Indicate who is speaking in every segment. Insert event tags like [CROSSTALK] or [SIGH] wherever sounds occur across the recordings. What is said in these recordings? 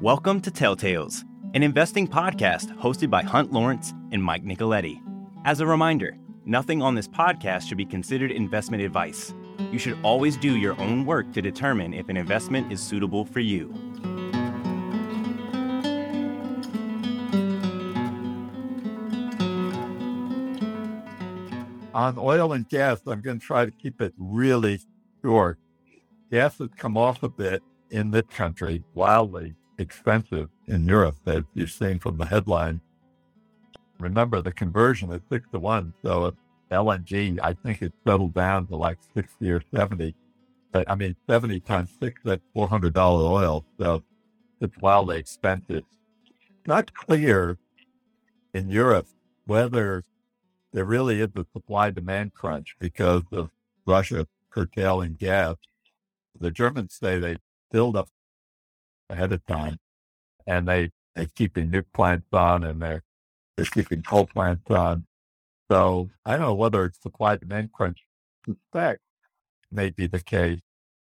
Speaker 1: Welcome to Telltales, an investing podcast hosted by Hunt Lawrence and Mike Nicoletti. As a reminder, nothing on this podcast should be considered investment advice. You should always do your own work to determine if an investment is suitable for you.
Speaker 2: On oil and gas, I'm going to try to keep it really short. Gas has come off a bit in this country, wildly expensive in Europe, as you've seen from the headline. Remember, the conversion is six to one. So if LNG, I think it's settled down to like 60 or 70. But I mean, 70 times six, that's $400 oil. So it's wildly expensive. Not clear in Europe whether there really is a supply demand crunch because of Russia curtailing gas. The Germans say they filled up ahead of time and they, they're keeping new plants on and they're, they're keeping coal plants on. So I don't know whether it's supply demand crunch. Suspect may be the case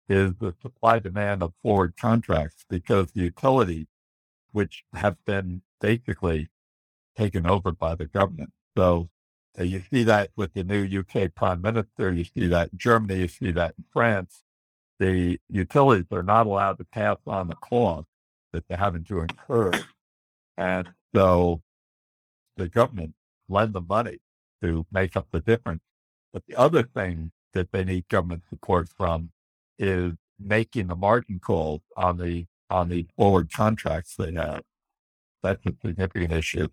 Speaker 2: is the supply demand of forward contracts because the utilities, which have been basically taken over by the government. So uh, you see that with the new UK prime minister. You see that in Germany. You see that in France. The utilities are not allowed to pass on the cost that they're having to incur. And so the government lend the money to make up the difference. But the other thing that they need government support from is making the margin calls on the on the forward contracts they have. That's a significant issue.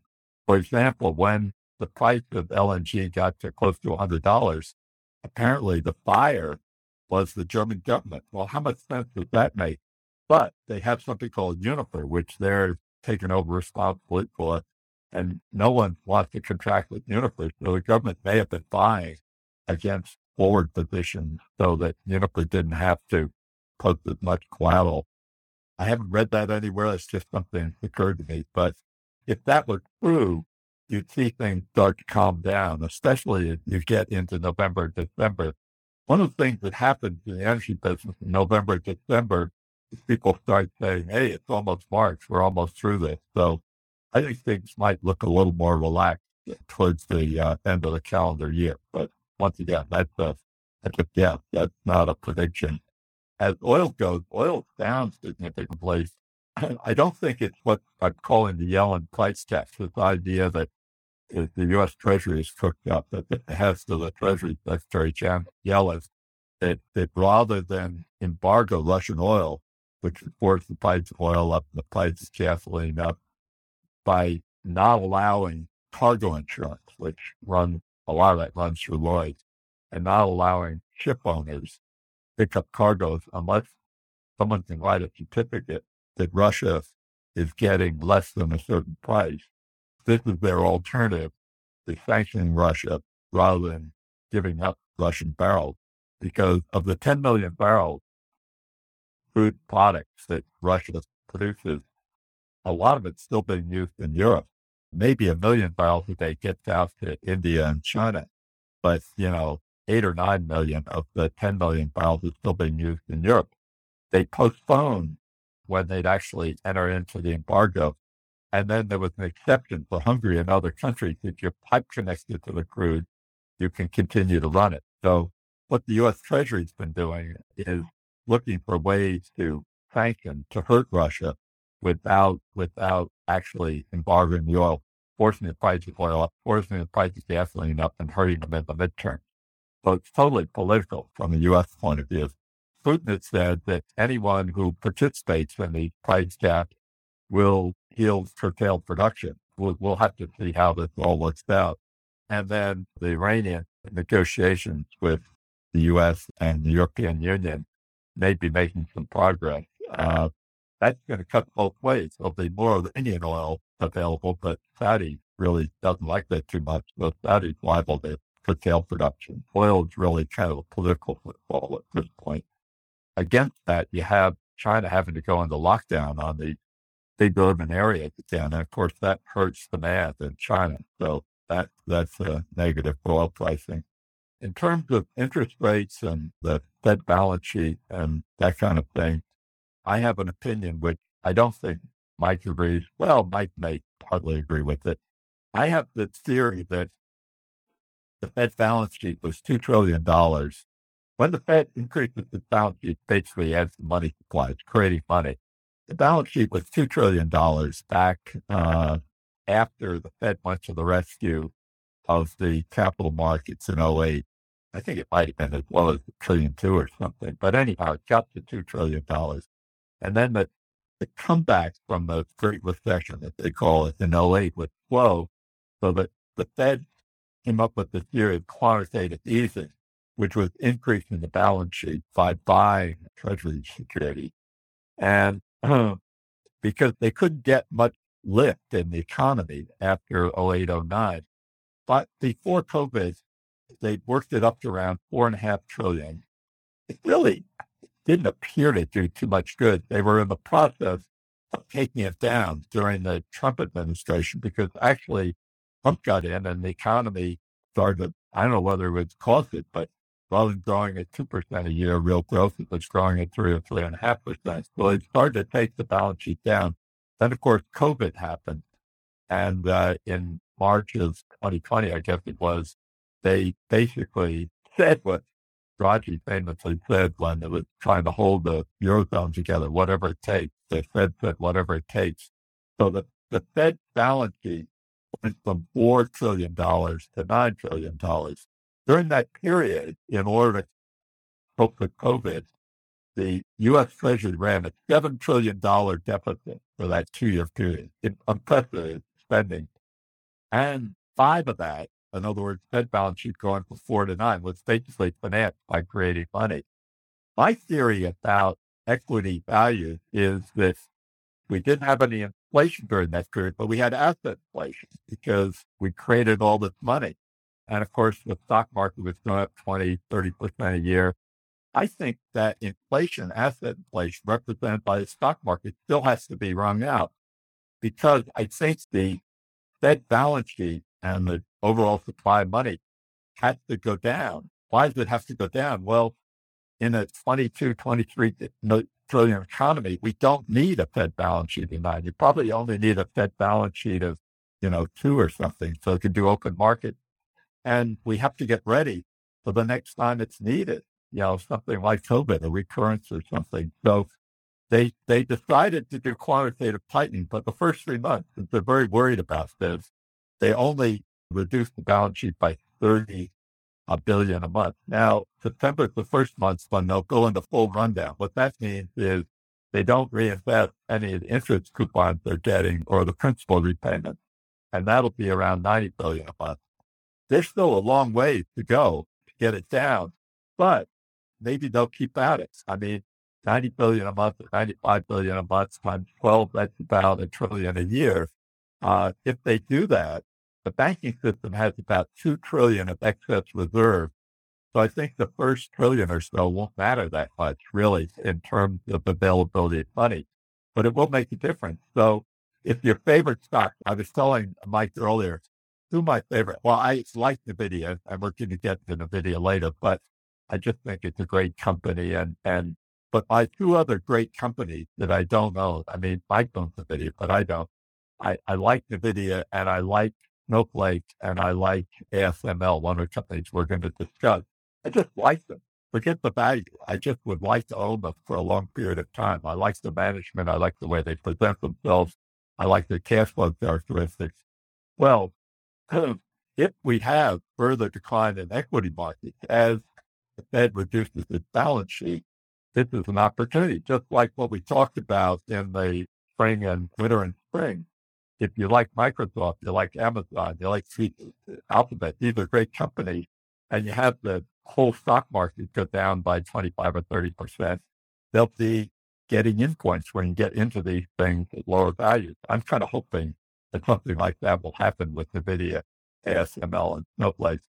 Speaker 2: For example, when the price of LNG got to close to $100, apparently the buyer was the German government. Well, how much sense does that make? But they have something called Uniper, which they're taking over responsibility for. And no one wants to contract with Uniper. So the government may have been buying against forward positions so that Uniper didn't have to post as much collateral. I haven't read that anywhere. It's just something that occurred to me. But if that was true, you'd see things start to calm down, especially if you get into November, December. One of the things that happens in the energy business in November, December is people start saying, hey, it's almost March. We're almost through this. So I think things might look a little more relaxed towards the uh, end of the calendar year. But once again, that's a, that's a guess. That's not a prediction. As oil goes, oil down significantly. [CLEARS THROAT] I don't think it's what I'm calling the Yellen price tax, this idea that the U.S. Treasury is cooked up, that it has to the Treasury Secretary Jan Yellen, that, that rather than embargo Russian oil, which would force the price of oil up and the price of gasoline up, by not allowing cargo insurance, which runs a lot of that runs through Lloyd's, and not allowing ship owners pick up cargoes unless someone can write a certificate that Russia is getting less than a certain price this is their alternative to sanctioning Russia rather than giving up Russian barrels. Because of the 10 million barrels crude products that Russia produces, a lot of it's still being used in Europe. Maybe a million barrels a day gets out to India and China, but you know, eight or nine million of the 10 million barrels is still being used in Europe. They postponed when they'd actually enter into the embargo and then there was an exception for Hungary and other countries. If you're pipe connected to the crude, you can continue to run it. So what the U.S. Treasury's been doing is looking for ways to sanction, to hurt Russia without, without actually embargoing the oil, forcing the price of oil up, forcing the price of gasoline up and hurting them in the midterm. So it's totally political from the U.S. point of view. Putin has said that anyone who participates in the price cap will he'll curtail production. We'll, we'll have to see how this all works out. And then the Iranian negotiations with the U.S. and the European Union may be making some progress. Uh, that's going to cut both ways. There'll be more of the Indian oil available, but Saudi really doesn't like that too much. So Saudi's liable to curtail production. Oil is really kind of a political football at this point. Against that, you have China having to go into lockdown on the big urban area again. And of course, that hurts demand in China. So that that's a negative for oil pricing. in terms of interest rates and the Fed balance sheet and that kind of thing, I have an opinion which I don't think Mike agrees. Well, Mike may partly agree with it. I have the theory that the Fed balance sheet was $2 trillion. When the Fed increases its balance sheet, basically adds the money supply, it's creating money. The balance sheet was $2 trillion back uh, after the Fed went to the rescue of the capital markets in 08. I think it might have been as well as a trillion two or something. But anyhow, it got to $2 trillion. And then the, the comeback from the Great Recession, that they call it, in 08 was slow. So that the Fed came up with the theory of quantitative easing, which was increasing the balance sheet by buying treasury security. And uh, because they couldn't get much lift in the economy after 08, 09. But before COVID, they worked it up to around four and a half trillion. It really didn't appear to do too much good. They were in the process of taking it down during the Trump administration because actually Trump got in and the economy started, I don't know whether it was caused it, but rather growing at 2% a year, real growth, it was growing at 3 or 3.5%. So it started to take the balance sheet down. Then, of course, COVID happened. And uh, in March of 2020, I guess it was, they basically said what Draghi famously said when it was trying to hold the Eurozone together, whatever it takes. The Fed said, whatever it takes. So the, the Fed balance sheet went from $4 trillion to $9 trillion. During that period, in order to cope with COVID, the U.S. Treasury ran a $7 trillion deficit for that two year period, in unprecedented spending. And five of that, in other words, Fed balance sheet going from four to nine, was basically financed by creating money. My theory about equity value is that we didn't have any inflation during that period, but we had asset inflation because we created all this money. And of course, the stock market was going up 20, 30% a year. I think that inflation, asset inflation represented by the stock market still has to be wrung out because I think the Fed balance sheet and the overall supply of money has to go down. Why does it have to go down? Well, in a 22, 23 trillion economy, we don't need a Fed balance sheet in nine. You probably only need a Fed balance sheet of, you know, two or something. So it could do open market. And we have to get ready for the next time it's needed you know, something like COVID, a recurrence or something. So they they decided to do quantitative tightening, but the first three months, they're very worried about this, they only reduced the balance sheet by 30 a billion a month. Now, September is the first month when they'll go into full rundown. What that means is they don't reinvest any of the interest coupons they're getting or the principal repayment. And that'll be around 90 billion a month. There's still a long way to go to get it down, but maybe they'll keep at it. I mean, 90 billion a month, 95 billion a month times 12, that's about a trillion a year. Uh, if they do that, the banking system has about 2 trillion of excess reserve. So I think the first trillion or so won't matter that much really in terms of availability of money, but it will make a difference. So if your favorite stock, I was telling Mike earlier, who my favorite? Well, I like NVIDIA and we're going to get to NVIDIA later, but I just think it's a great company. And, and, but my two other great companies that I don't own, I mean, Mike owns NVIDIA, but I don't. I, I like NVIDIA and I like Snowflake and I like ASML, one of the companies we're going to discuss. I just like them. Forget the value. I just would like to own them for a long period of time. I like the management. I like the way they present themselves. I like the cash flow characteristics. Well, Um, if we have further decline in equity markets, as the Fed reduces its balance sheet, this is an opportunity, just like what we talked about in the spring and winter and spring. If you like Microsoft, you like Amazon, you like Alphabet, these are great companies, and you have the whole stock market go down by 25 or 30%, they'll be getting in points when you get into these things at lower values. I'm kind of hoping that [LAUGHS] something like that will happen with NVIDIA, ASML, and Snowflake.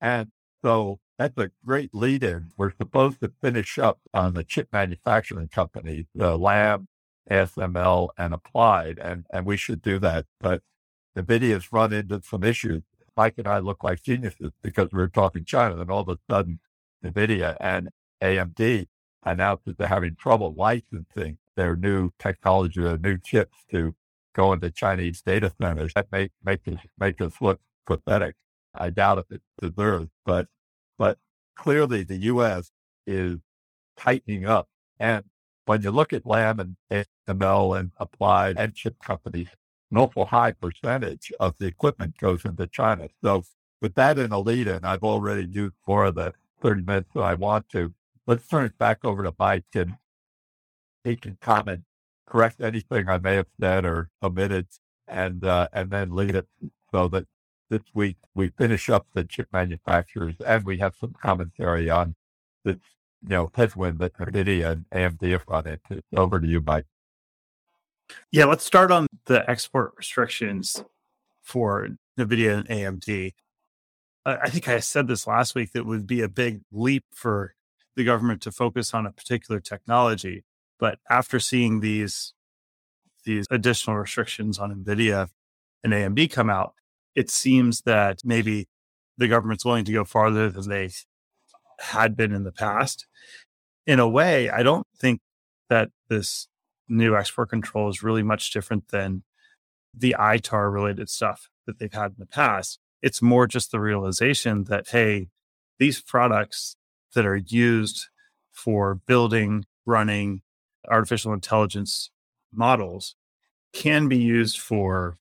Speaker 2: And so that's a great lead in. We're supposed to finish up on the chip manufacturing companies, the Lam, ASML, and Applied, and, and we should do that. But NVIDIA's run into some issues Mike and I look like geniuses because we were talking China. And all of a sudden, NVIDIA and AMD announced that they're having trouble licensing their new technology, their new chips to go to Chinese data centers. That may make us, make us look pathetic. I doubt if it deserves, but, but clearly the U.S. is tightening up. And when you look at Lam and ASML and Applied and chip companies, an awful high percentage of the equipment goes into China. So with that in a lead in, I've already used more of the 30 minutes that I want to. Let's turn it back over to Mike and he can comment, correct anything I may have said or omitted, and uh, and then lead it so that this week we finish up the chip manufacturers and we have some commentary on this, you know, headwind that NVIDIA and AMD have run into. Over to you, Mike.
Speaker 3: Yeah, let's start on the export restrictions for NVIDIA and AMD. I think I said this last week that would be a big leap for the government to focus on a particular technology. But after seeing these these additional restrictions on NVIDIA and AMD come out, it seems that maybe the government's willing to go farther than they had been in the past. In a way, I don't think that this new export control is really much different than the ITAR related stuff that they've had in the past. It's more just the realization that, hey, these products that are used for building, running artificial intelligence models can be used for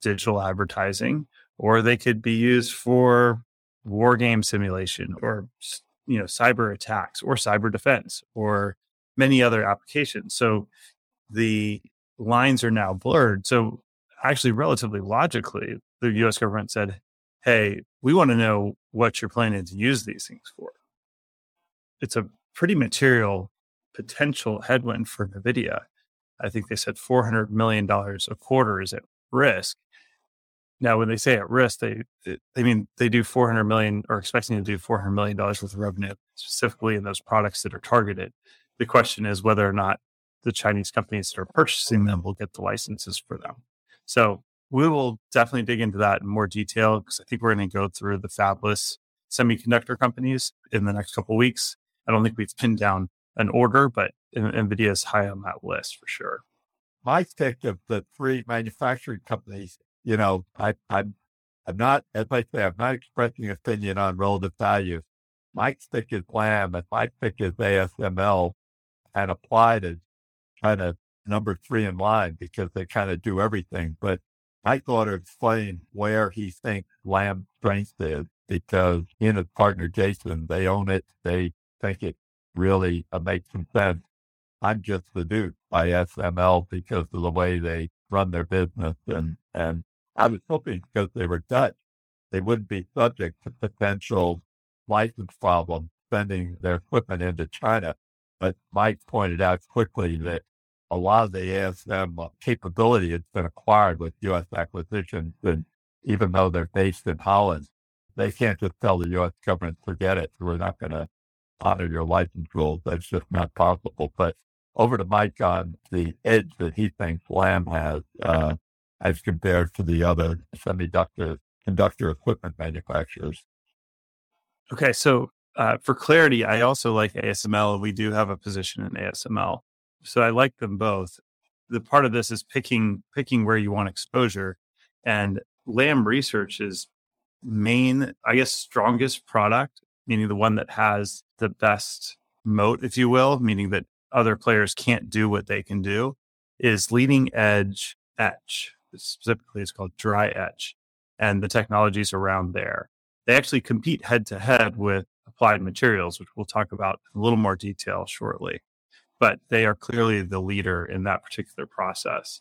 Speaker 3: digital advertising, or they could be used for war game simulation or you know cyber attacks or cyber defense or many other applications. So the lines are now blurred. So actually, relatively logically, the U.S. government said, "Hey, we want to know what you're planning to use these things for." It's a pretty material potential headwind for NVIDIA. I think they said $400 million a quarter is at risk. Now, when they say at risk, they, they mean they do 400 million or expecting to do 400 million dollars worth of revenue specifically in those products that are targeted. The question is whether or not the Chinese companies that are purchasing them will get the licenses for them. So we will definitely dig into that in more detail because I think we're going to go through the fabless semiconductor companies in the next couple weeks. I don't think we've pinned down an order, but NVIDIA is high on that list for sure.
Speaker 2: My pick of the three manufacturing companies, you know, I, I'm, I'm not, as I say, I'm not expressing opinion on relative value. My pick is Lam and my pick is ASML and Applied is kind of number three in line because they kind of do everything. But I thought to explain where he thinks Lam's strength is because and his partner Jason, they own it. They think it really makes some sense. I'm just dude by ASML because of the way they run their business. And, and I was hoping because they were Dutch, they wouldn't be subject to potential license problems sending their equipment into China. But Mike pointed out quickly that a lot of the ASM capability has been acquired with U.S. acquisitions. And even though they're based in Holland, they can't just tell the U.S. government, forget it. We're not going to honor your license rules. That's just not possible. But over to Mike on the edge that he thinks Lam has uh, as compared to the other semiconductor conductor equipment manufacturers.
Speaker 3: Okay, so uh, for clarity, I also like ASML. We do have a position in ASML, so I like them both. The part of this is picking picking where you want exposure, and Lam Research's main, I guess, strongest product meaning the one that has the best moat, if you will, meaning that other players can't do what they can do, is leading edge etch. Specifically, it's called dry etch, and the technologies around there. They actually compete head to head with applied materials, which we'll talk about in a little more detail shortly. But they are clearly the leader in that particular process.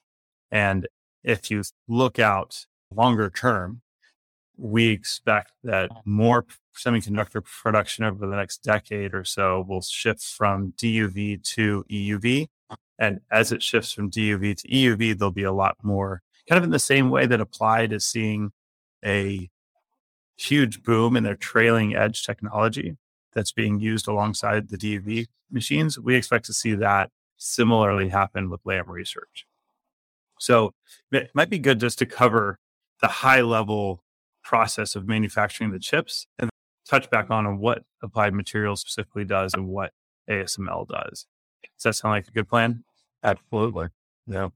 Speaker 3: And if you look out longer term, we expect that mm. more semiconductor production over the next decade or so will shift from DUV to EUV. And as it shifts from DUV to EUV, there'll be a lot more, kind of in the same way that Applied is seeing a huge boom in their trailing edge technology that's being used alongside the DUV machines. We expect to see that similarly happen with Lam Research. So it might be good just to cover the high level process of manufacturing the chips and touch back on what applied materials specifically does and what ASML does. Does that sound like a good plan?
Speaker 2: Absolutely. Yeah.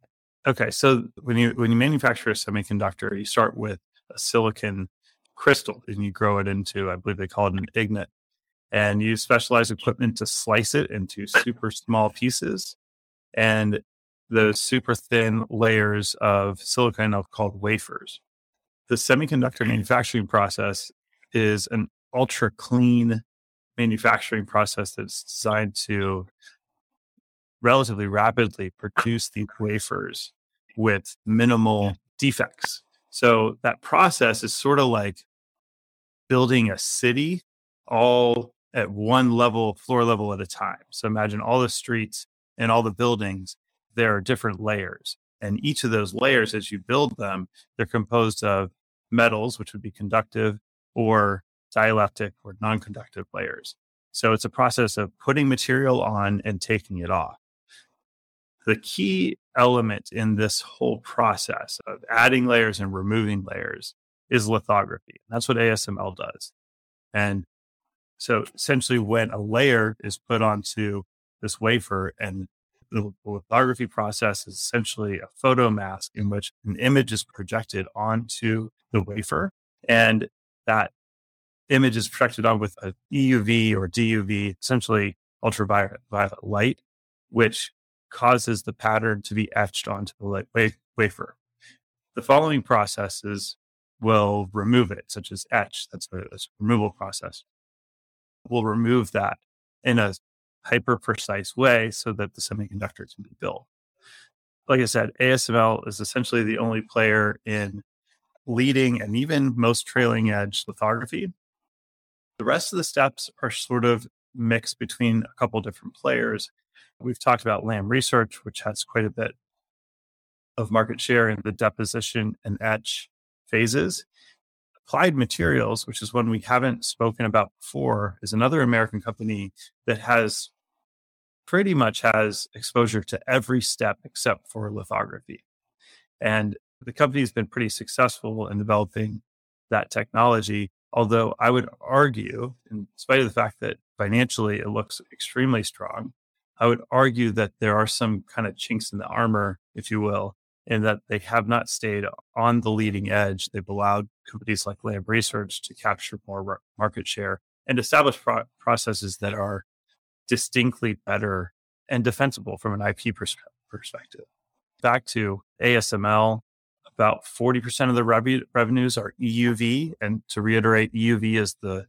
Speaker 3: Okay. So when you when you manufacture a semiconductor, you start with a silicon crystal and you grow it into, I believe they call it an ingot. And you use specialized equipment to slice it into super small pieces. And those super thin layers of silicon are called wafers. The semiconductor manufacturing process is an ultra clean manufacturing process that's designed to relatively rapidly produce these wafers with minimal defects. So that process is sort of like building a city all at one level, floor level at a time. So imagine all the streets and all the buildings, there are different layers. And each of those layers, as you build them, they're composed of metals, which would be conductive, or dielectric or non conductive layers. So it's a process of putting material on and taking it off. The key element in this whole process of adding layers and removing layers is lithography. That's what ASML does. And so essentially, when a layer is put onto this wafer and the lithography process is essentially a photo mask in which an image is projected onto the wafer. And that image is projected on with a EUV or DUV, essentially ultraviolet light, which causes the pattern to be etched onto the wafer. The following processes will remove it, such as etch. That's a, that's a removal process. We'll remove that in a hyper precise way so that the semiconductor can be built. Like I said, ASML is essentially the only player in leading and even most trailing edge lithography. The rest of the steps are sort of mixed between a couple different players. We've talked about Lam Research, which has quite a bit of market share in the deposition and etch phases. Applied Materials, which is one we haven't spoken about before, is another American company that has pretty much has exposure to every step except for lithography. And the company has been pretty successful in developing that technology Although I would argue, in spite of the fact that financially it looks extremely strong, I would argue that there are some kind of chinks in the armor, if you will, in that they have not stayed on the leading edge. They've allowed companies like Lam Research to capture more market share and establish pro- processes that are distinctly better and defensible from an IP pers- perspective. Back to ASML about 40% of the rev- revenues are EUV. And to reiterate, EUV is the,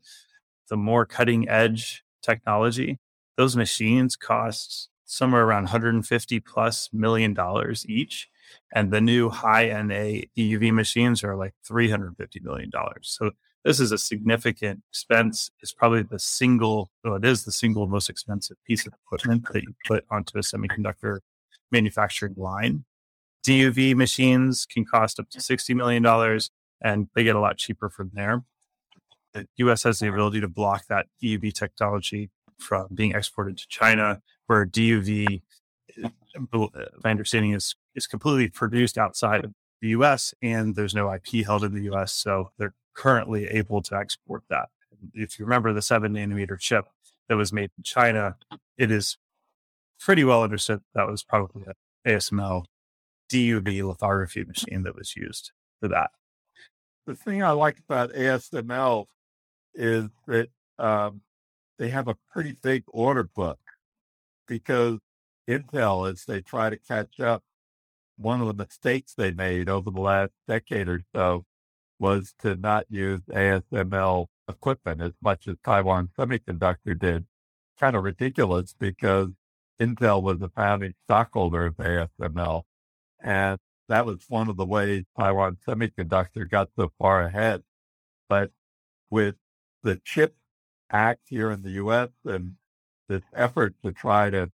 Speaker 3: the more cutting edge technology. Those machines cost somewhere around 150 plus million dollars each. And the new high NA EUV machines are like $350 million. So this is a significant expense. It's probably the single, well, it is the single most expensive piece of equipment that you put onto a semiconductor manufacturing line. DUV machines can cost up to $60 million and they get a lot cheaper from there. The US has the ability to block that EUV technology from being exported to China, where DUV, uh, uh, my understanding is, is completely produced outside of the US and there's no IP held in the US. So they're currently able to export that. If you remember the seven nanometer chip that was made in China, it is pretty well understood that was probably an ASML DUV lithography machine that was used for that.
Speaker 2: The thing I like about ASML is that um, they have a pretty big order book because Intel, as they try to catch up, one of the mistakes they made over the last decade or so was to not use ASML equipment as much as Taiwan Semiconductor did. Kind of ridiculous because Intel was a founding stockholder of ASML. And that was one of the ways Taiwan Semiconductor got so far ahead. But with the CHIP Act here in the U.S. and this effort to try to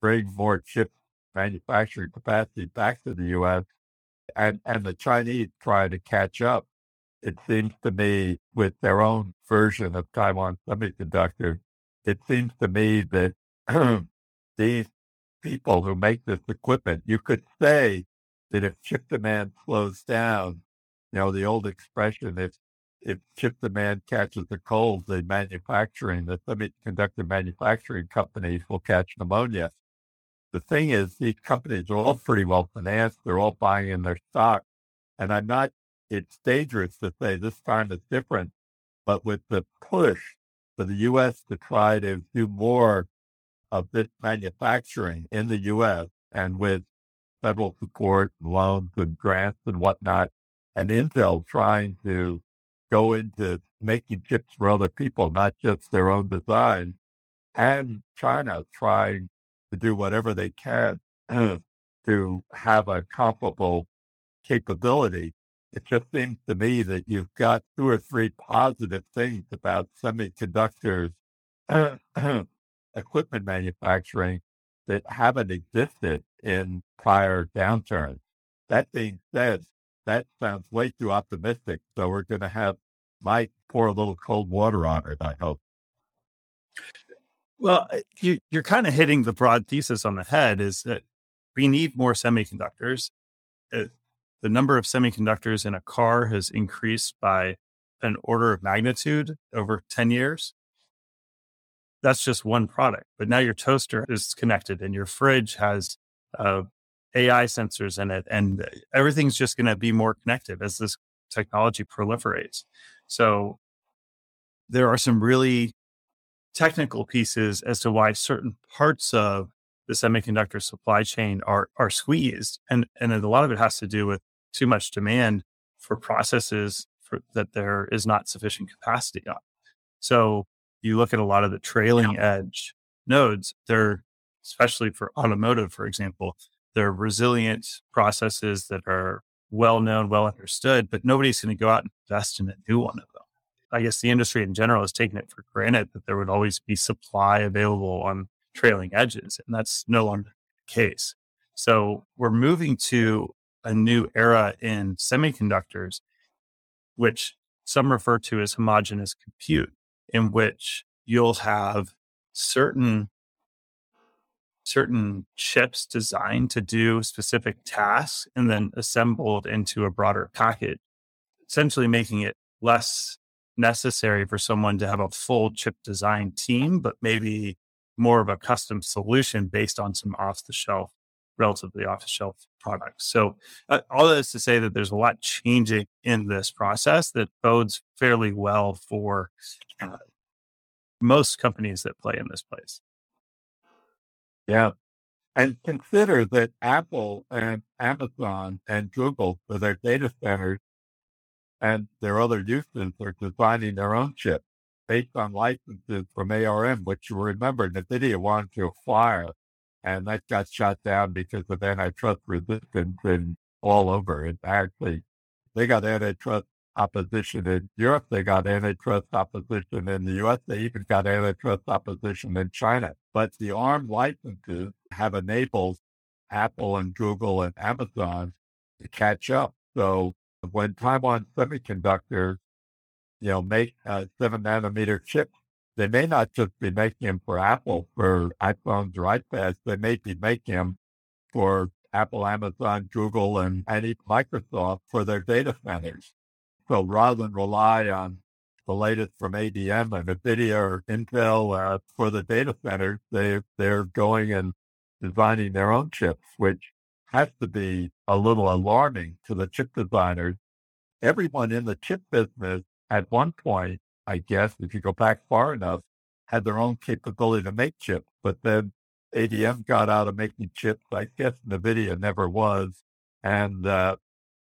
Speaker 2: bring more chip manufacturing capacity back to the U.S. and, and the Chinese trying to catch up, it seems to me with their own version of Taiwan Semiconductor, it seems to me that [CLEARS THROAT] these people who make this equipment, you could say that if chip demand slows down, you know, the old expression, if if chip demand catches a cold, the manufacturing, the semiconductor manufacturing companies will catch pneumonia. The thing is, these companies are all pretty well financed. They're all buying in their stock. And I'm not, it's dangerous to say this time is different, but with the push for the U.S. to try to do more of this manufacturing in the U.S. and with federal support, loans and grants and whatnot, and Intel trying to go into making chips for other people, not just their own design, and China trying to do whatever they can [CLEARS THROAT] to have a comparable capability. It just seems to me that you've got two or three positive things about semiconductors [CLEARS THROAT] equipment manufacturing that haven't existed in prior downturns. That being said, that sounds way too optimistic. So we're going to have Mike pour a little cold water on it, I hope.
Speaker 3: Well, uh, you, you're kind of hitting the broad thesis on the head is that we need more semiconductors. Uh, the number of semiconductors in a car has increased by an order of magnitude over 10 years. That's just one product. But now your toaster is connected and your fridge has uh, AI sensors in it, and everything's just going to be more connected as this technology proliferates. So there are some really technical pieces as to why certain parts of the semiconductor supply chain are are squeezed, and and a lot of it has to do with too much demand for processes for, that there is not sufficient capacity on. So you look at a lot of the trailing edge nodes; they're especially for automotive, for example, they're resilient processes that are well known, well understood, but nobody's going to go out and invest in a new one of them. I guess the industry in general has taken it for granted that there would always be supply available on trailing edges, and that's no longer the case. So we're moving to a new era in semiconductors, which some refer to as homogeneous compute, in which you'll have certain certain chips designed to do specific tasks and then assembled into a broader package, essentially making it less necessary for someone to have a full chip design team, but maybe more of a custom solution based on some off the shelf, relatively off the shelf products. So, uh, all that is to say that there's a lot changing in this process that bodes fairly well for uh, most companies that play in this place.
Speaker 2: Yeah. And consider that Apple and Amazon and Google for their data centers and their other uses are designing their own chips based on licenses from ARM, which you remember NVIDIA wanted to acquire. And that got shot down because of antitrust resistance and all over. And actually, they got antitrust opposition in Europe. They got antitrust opposition in the US. They even got antitrust opposition in China. But the ARM licenses have enabled Apple and Google and Amazon to catch up. So when Taiwan Semiconductor, you know, make a seven nanometer chip, they may not just be making them for Apple for iPhones or iPads. They may be making them for Apple, Amazon, Google, and, and Microsoft for their data centers. So rather than rely on the latest from ADM and NVIDIA or Intel uh, for the data centers, they, they're going and designing their own chips, which has to be a little alarming to the chip designers. Everyone in the chip business at one point, I guess, if you go back far enough, had their own capability to make chips, but then ADM got out of making chips. I guess NVIDIA never was. And uh,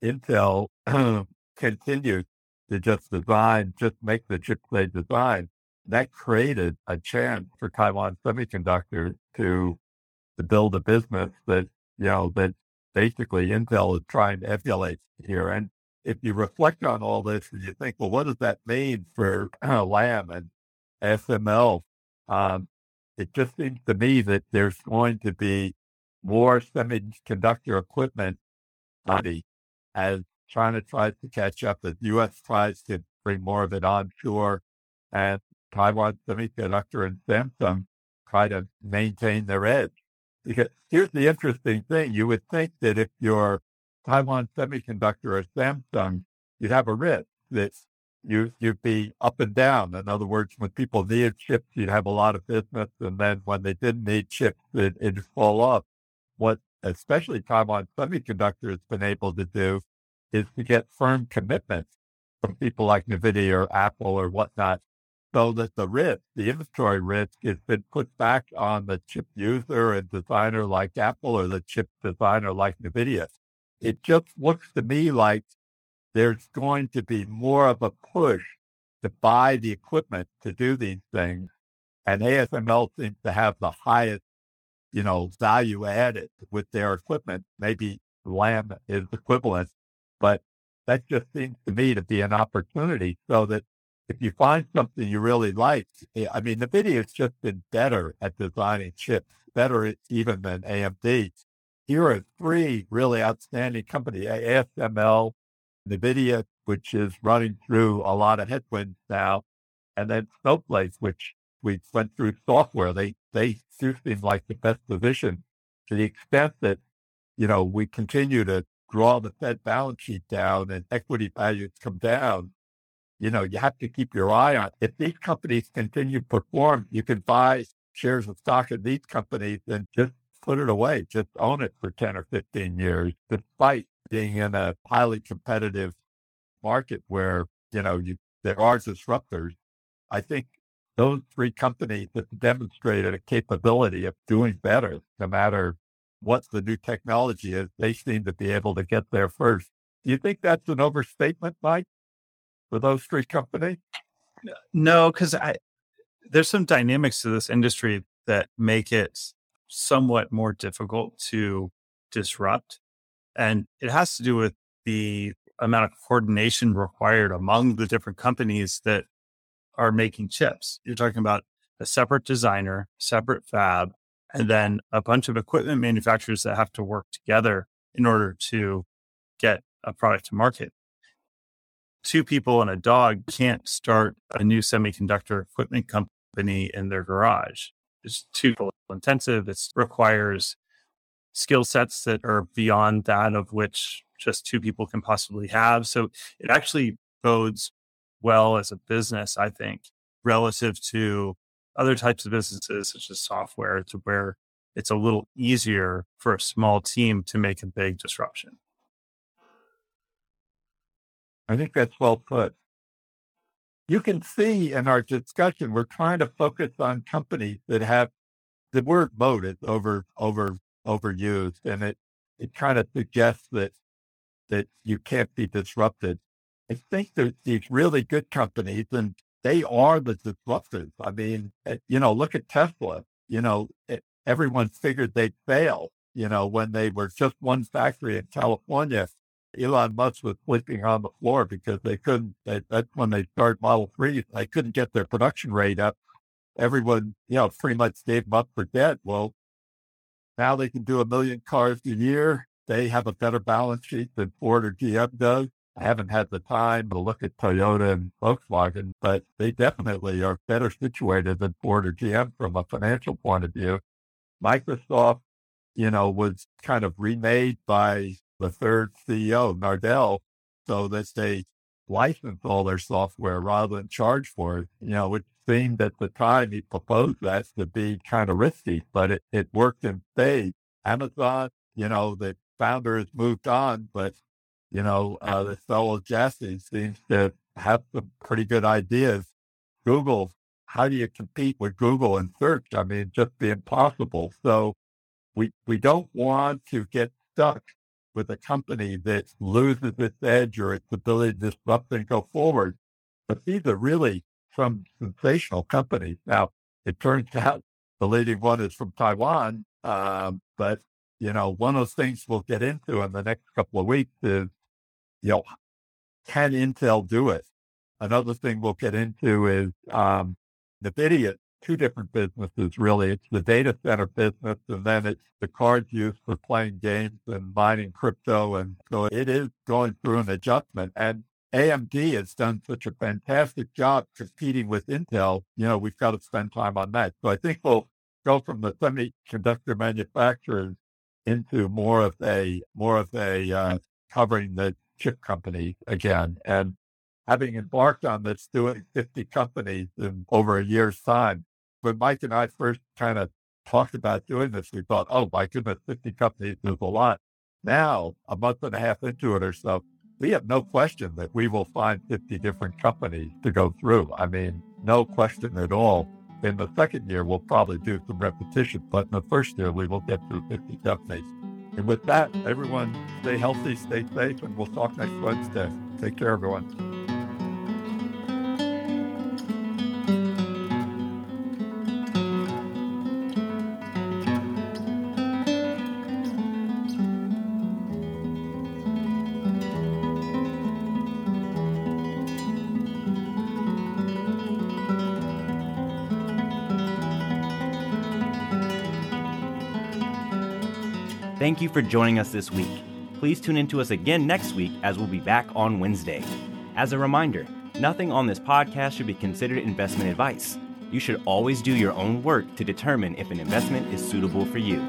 Speaker 2: Intel [CLEARS THROAT] continued to just design, just make the chips they design. That created a chance for Taiwan Semiconductor to to build a business that you know that basically Intel is trying to emulate here. And if you reflect on all this and you think, well, what does that mean for uh, [CLEARS THROAT] Lam and ASML? Um, it just seems to me that there's going to be more semiconductor equipment money as China tries to catch up, the U.S. tries to bring more of it onshore, and Taiwan Semiconductor and Samsung try to maintain their edge. Because here's the interesting thing. You would think that if you're Taiwan Semiconductor or Samsung, you'd have a risk that you you'd be up and down. In other words, when people needed chips, you'd have a lot of business, and then when they didn't need chips, it, it'd fall off. What especially Taiwan Semiconductor has been able to do is to get firm commitments from people like NVIDIA or Apple or whatnot, so that the risk, the inventory risk, has been put back on the chip user and designer like Apple or the chip designer like NVIDIA. It just looks to me like there's going to be more of a push to buy the equipment to do these things. And ASML seems to have the highest, you know, value added with their equipment. Maybe Lam is equivalent, but that just seems to me to be an opportunity so that if you find something you really like, eh, I mean, NVIDIA has just been better at designing chips, better even than AMD. Here are three really outstanding companies, ASML, NVIDIA, which is running through a lot of headwinds now, and then Snowflake, which we went through software. They they do seem like the best position to the extent that, you know, we continue to draw the Fed balance sheet down and equity values come down. You know, you have to keep your eye on. If these companies continue to perform, you can buy shares of stock in these companies and just put it away, just own it for 10 or 15 years, despite being in a highly competitive market where, you know, you, there are disruptors, I think those three companies have demonstrated a capability of doing better no matter what the new technology is. They seem to be able to get there first. Do you think that's an overstatement, Mike, for those three companies?
Speaker 3: No, because I there's some dynamics to this industry that make it somewhat more difficult to disrupt. And it has to do with the amount of coordination required among the different companies that are making chips. You're talking about a separate designer, separate fab, and then a bunch of equipment manufacturers that have to work together in order to get a product to market. Two people and a dog can't start a new semiconductor equipment company in their garage. It's too intensive. It requires skill sets that are beyond that of which just two people can possibly have. So it actually bodes well as a business, I think, relative to other types of businesses such as software to where it's a little easier for a small team to make a big disruption.
Speaker 2: I think that's well put. You can see in our discussion, we're trying to focus on companies that have the word moat is over over overused, and it it kind of suggests that that you can't be disrupted. I think there's these really good companies, and they are the disruptors. I mean, eh, you know, look at Tesla. You know, it, everyone figured they'd fail. You know, when they were just one factory in California, Elon Musk was sleeping on the floor because they couldn't. They, that's when they started Model Three. They couldn't get their production rate up. Everyone, you know, pretty much gave them up for dead. Well, now they can do a million cars a year. They have a better balance sheet than Ford or GM does. I haven't had the time to look at Toyota and Volkswagen, but they definitely are better situated than Ford or GM from a financial point of view. Microsoft, you know, was kind of remade by the third CEO, Nadella, so that they license all their software rather than charge for it, you know, which seemed at the time he proposed that to be kind of risky, but it, it worked in spades. Amazon, you know, the founder has moved on, but, you know, uh, this fellow Jassy seems to have some pretty good ideas. Google, how do you compete with Google in search? I mean, just be impossible. So we, we don't want to get stuck with a company that loses its edge or its ability to disrupt and go forward. But these are really some sensational companies. Now, it turns [LAUGHS] out the leading one is from Taiwan, um, but you know, one of those things we'll get into in the next couple of weeks is, you know, can Intel do it? Another thing we'll get into is um, NVIDIA two different businesses, really. It's the data center business, and then it's the cards used for playing games and mining crypto. And so it is going through an adjustment. And AMD has done such a fantastic job competing with Intel. You know, we've got to spend time on that. So I think we'll go from the semiconductor manufacturers into more of a more of a uh, covering the chip company again. And having embarked on this, doing 50 companies in over a year's time, when Mike and I first kind of talked about doing this, we thought, oh my goodness, 50 companies is a lot. Now, a month and a half into it or so, we have no question that we will find 50 different companies to go through. I mean, no question at all. In the second year, we'll probably do some repetition, but in the first year, we will get through 50 companies. And with that, everyone stay healthy, stay safe, and we'll talk next Wednesday. Take care, everyone.
Speaker 1: Thank you for joining us this week. Please tune in to us again next week as we'll be back on Wednesday. As a reminder, nothing on this podcast should be considered investment advice. You should always do your own work to determine if an investment is suitable for you.